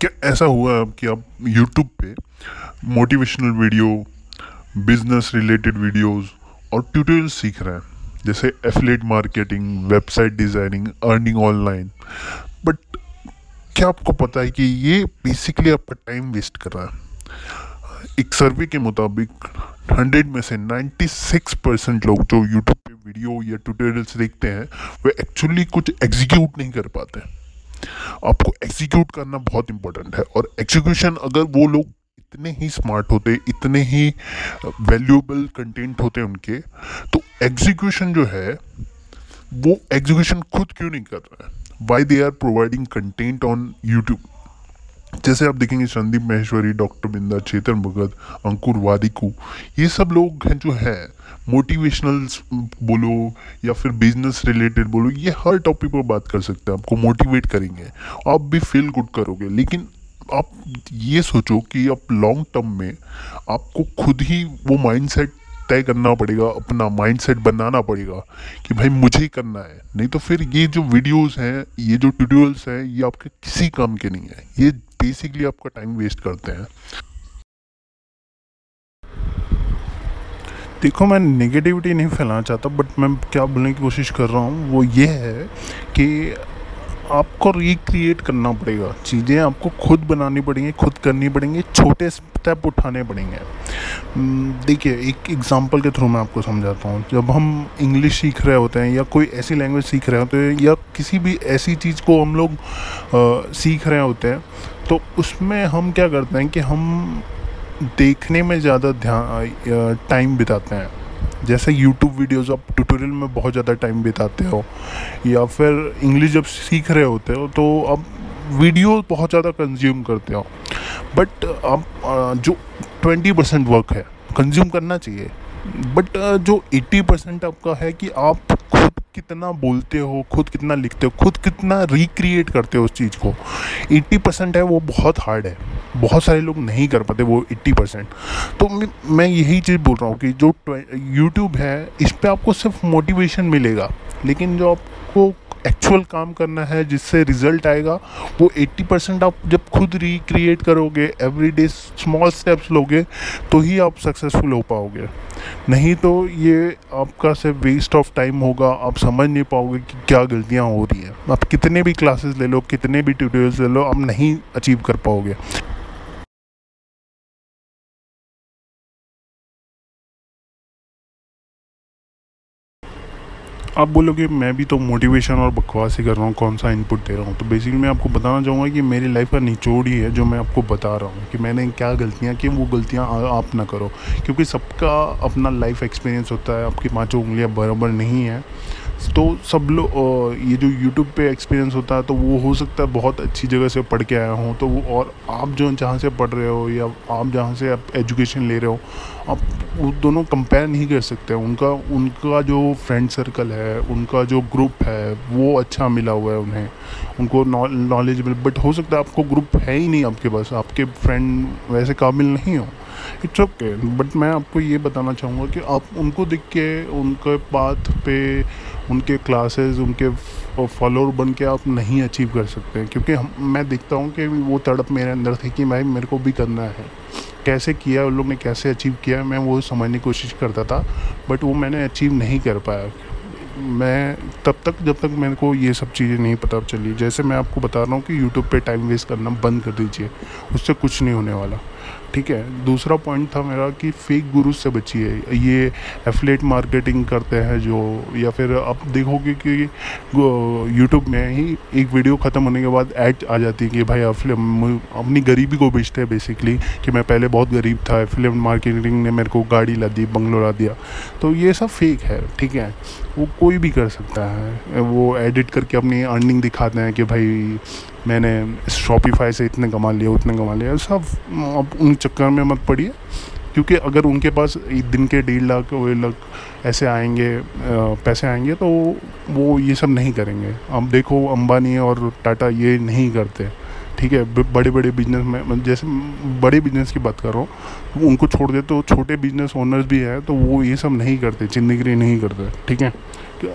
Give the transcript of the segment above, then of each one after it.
क्या ऐसा हुआ है कि आप यूट्यूब पे motivational video business related videos और ट्यूटोरियल सीख रहे हैं? जैसे affiliate marketing website designing earning online but क्या आपको पता है कि ये बेसिकली आपका टाइम वेस्ट कर रहा है? एक सर्वे के मुताबिक 100 में से 96 परसेंट लोग जो यूट्यूब पे वीडियो या ट्यूटोरियल्स देखते हैं, वे एक्चुअली कुछ एग्जीक्यूट नहीं कर पाते। आपको एग्जीक्यूट करना बहुत इंपॉर्टेंट है और एग्जीक्यूशन अगर वो लोग इतने ही स्मार्ट होते, इतने ही वैल्यूएबल कंटेंट होते उनके तो एग्जीक्यूशन जो है, वो एग्जीक्यूशन खुद क्यों नहीं कर रहा है? Why they are providing content on YouTube जैसे आप देखेंगे संदीप महेश्वरी डॉक्टर बिंदा, चेतन भगत, अंकुर वादिकू ये सब लोग हैं जो है। मोटिवेशनल बोलो या फिर बिज़नेस रिलेटेड बोलो, ये हर टॉपिक पर बात कर सकते हैं, आपको मोटिवेट करेंगे। आप भी फील गुड करोगे, लेकिन आप ये सोचो कि आप लॉन्ग टर्म में आपको खुद ही वो माइंडसेट तय करना पड़ेगा, अपना माइंडसेट बनाना पड़ेगा कि भाई मुझे ही करना है। नहीं तो फिर ये जो वीडियोस हैं, ये जो ट्यूटोरियल्स हैं, ये आपके किसी काम के नहीं है। ये बेसिकली आपका टाइम वेस्ट करते हैं। देखो मैं नेगेटिविटी नहीं फैलाना चाहता बट मैं क्या बोलने की कोशिश कर रहा हूँ वो ये है कि आपको रिक्रिएट करना पड़ेगा। चीज़ें आपको खुद बनानी पड़ेंगी खुद करनी पड़ेंगी छोटे स्टेप उठाने पड़ेंगे। हम्म, देखिए एक एग्जांपल के थ्रू मैं आपको समझाता हूँ। जब हम इंग्लिश सीख रहे होते हैं या कोई ऐसी लैंग्वेज सीख रहे होते हैं या किसी भी ऐसी चीज़ को हम लोग आ, सीख रहे होते हैं तो उसमें हम क्या करते हैं कि हम देखने में ज़्यादा ध्यान टाइम बिताते हैं। जैसे यूट्यूब वीडियोज़ आप ट्यूटोरियल में बहुत ज़्यादा टाइम बिताते हो, या फिर इंग्लिश जब सीख रहे होते हो तो आप वीडियो बहुत ज़्यादा कंज्यूम करते हो। बट आप जो ट्वेंटी परसेंट वर्क है कंज्यूम करना चाहिए। बट जो एट्टी परसेंट आपका है कि आप खुद कितना बोलते हो, खुद कितना लिखते हो, खुद कितना रिक्रिएट करते हो उस चीज़ को एट्टी परसेंट है वो बहुत हार्ड है। बहुत सारे लोग नहीं कर पाते वो एट्टी परसेंट। तो मैं यही चीज़ बोल रहा हूँ कि जो यूट्यूब है, इस पर आपको सिर्फ़ मोटिवेशन मिलेगा, लेकिन जो आपको एक्चुअल काम करना है, जिससे रिज़ल्ट आएगा, वो 80 परसेंट आप जब खुद रिक्रिएट करोगे एवरी डे स्मॉल स्टेप्स लोगे तो ही आप सक्सेसफुल हो पाओगे। नहीं तो ये आपका सिर्फ़ वेस्ट ऑफ़ टाइम होगा, आप समझ नहीं पाओगे कि क्या गलतियाँ हो रही हैं। आप कितने भी क्लासेस ले लो, कितने भी ट्यूटोरियल्स ले लो, आप नहीं अचीव कर पाओगे। आप बोलोगे, मैं भी तो मोटिवेशन और बकवास ही कर रहा हूँ, कौन सा इनपुट दे रहा हूँ? तो बेसिकली मैं आपको बताना चाहूँगा कि मेरी लाइफ का निचोड़ ही है जो मैं आपको बता रहा हूँ कि मैंने क्या गलतियाँ की, वो गलतियाँ आप ना करो। क्योंकि सबका अपना लाइफ एक्सपीरियंस होता है, आपकी पाँचों उंगलियाँ बराबर नहीं हैं। तो सब लोग ये जो यूट्यूब पे एक्सपीरियंस होता है तो वो हो सकता है बहुत अच्छी जगह से पढ़ के आया हूँ तो वो और आप जो जहाँ से पढ़ रहे हो या आप जहाँ से आप एजुकेशन ले रहे हो, आप वो दोनों कंपेयर नहीं कर सकते। उनका उनका जो फ्रेंड सर्कल है उनका जो ग्रुप है, वो अच्छा मिला हुआ है उन्हें। उनको नॉलेजेबल बट हो सकता है आपको ग्रुप है ही नहीं आपके पास। आपके फ्रेंड वैसे काबिल नहीं हो। इट्स ओके बट मैं आपको ये बताना चाहूँगा कि आप उनको देख के, उनके बात पे, उनके क्लासेस उनके फॉलोअर बन के आप नहीं अचीव कर सकते। क्योंकि हम, मैं देखता हूँ कि वो तड़प मेरे अंदर थी कि भाई मेरे को भी करना है। कैसे किया, उन लोग ने कैसे अचीव किया, मैं वो समझने की कोशिश करता था बट वो मैंने अचीव नहीं कर पाया। मैं तब तक जब तक मेरे को ये सब चीज़ें नहीं पता चली, जैसे मैं आपको बता रहा हूँ कि यूट्यूब पे टाइम वेस्ट करना बंद कर दीजिए, उससे कुछ नहीं होने वाला। ठीक है, दूसरा पॉइंट था मेरा कि फेक गुरु से बचिए। ये एफलेट मार्केटिंग करते हैं जो, या फिर आप देखोगे कि यूट्यूब में ही एक वीडियो ख़त्म होने के बाद ऐड आ जाती है कि भाई अपनी गरीबी को बेचते हैं बेसिकली कि मैं पहले बहुत गरीब था एफलेट मार्केटिंग ने मेरे को गाड़ी ला दी बंगलो ला दिया। तो ये सब फेक है, ठीक है? वो कोई भी कर सकता है। वो एडिट करके अपनी अर्निंग दिखाते हैं कि भाई मैंने शॉपीफाई से इतने कमा लिए, उतने कमा लिए। सब अब उन चक्कर में मत पड़िए, क्योंकि अगर उनके पास एक दिन के डेढ़ लाख, वो लाख ऐसे आएँगे पैसे आएँगे तो वो ये सब नहीं करेंगे। अब देखो, अंबानी और टाटा ये नहीं करते। ठीक है बड़े बड़े बिज़नेस में जैसे बड़े बिज़नेस की बात कर रहा हूँ, उनको छोड़ दे तो छोटे बिज़नेस ओनर्स भी है तो वो ये सब नहीं करते ज़िंदगी नहीं करते, ठीक है?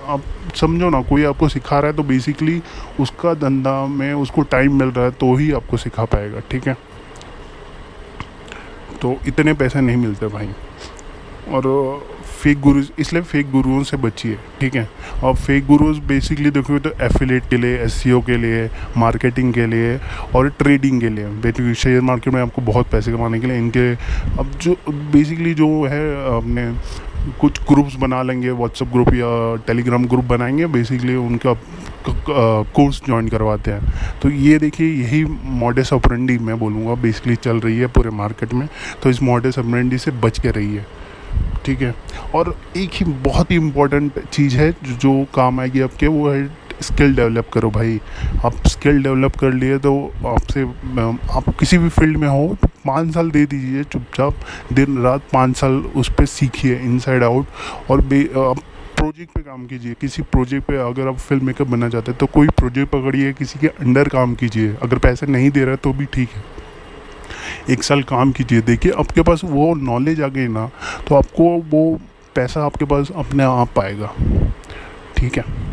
आप समझो ना, कोई आपको सिखा रहा है तो बेसिकली उसका धंधा में उसको टाइम मिल रहा है तो ही आपको सिखा पाएगा, ठीक है? तो इतने पैसे नहीं मिलते भाई। और फेक गुरु इसलिए फेक गुरुओं से बचिए ठीक है? और फेक गुरुज बेसिकली देखोगे तो एफिलेट के लिए एस के लिए मार्केटिंग के लिए और ट्रेडिंग के लिए। बेसिकली शेयर मार्केट में आपको बहुत पैसे कमाने के लिए इनके, अब जो बेसिकली जो है, अपने कुछ ग्रुप्स बना लेंगे व्हाट्सअप ग्रुप या टेलीग्राम ग्रुप बनाएँगे बेसिकली उनका कोर्स ज्वाइन करवाते हैं। तो ये देखिए, यही मॉडस ऑपरेंडी मैं बोलूँगा बेसिकली चल रही है पूरे मार्केट में। तो इस मॉडस ऑपरेंडी से बच के रही है ठीक है। और एक ही बहुत ही इम्पोर्टेंट चीज़ है जो, काम आएगी आपके वो है स्किल डेवलप करो भाई। आप स्किल डेवलप कर लिए तो आपसे आप किसी भी फ़ील्ड में हो तो पाँच साल दे दीजिए चुपचाप। दिन रात पाँच साल उस पर सीखिए इनसाइड आउट और बे आप प्रोजेक्ट पे काम कीजिए। किसी प्रोजेक्ट पे अगर आप फ़िल्म मेकअप बनना चाहते हैं तो कोई प्रोजेक्ट पकड़िए किसी के अंडर काम कीजिए। अगर पैसे नहीं दे रहा तो भी ठीक है। एक साल काम कीजिए। देखिए, आपके पास वो नॉलेज आ गई ना तो आपको वो पैसा आपके पास अपने आप आएगा। ठीक है?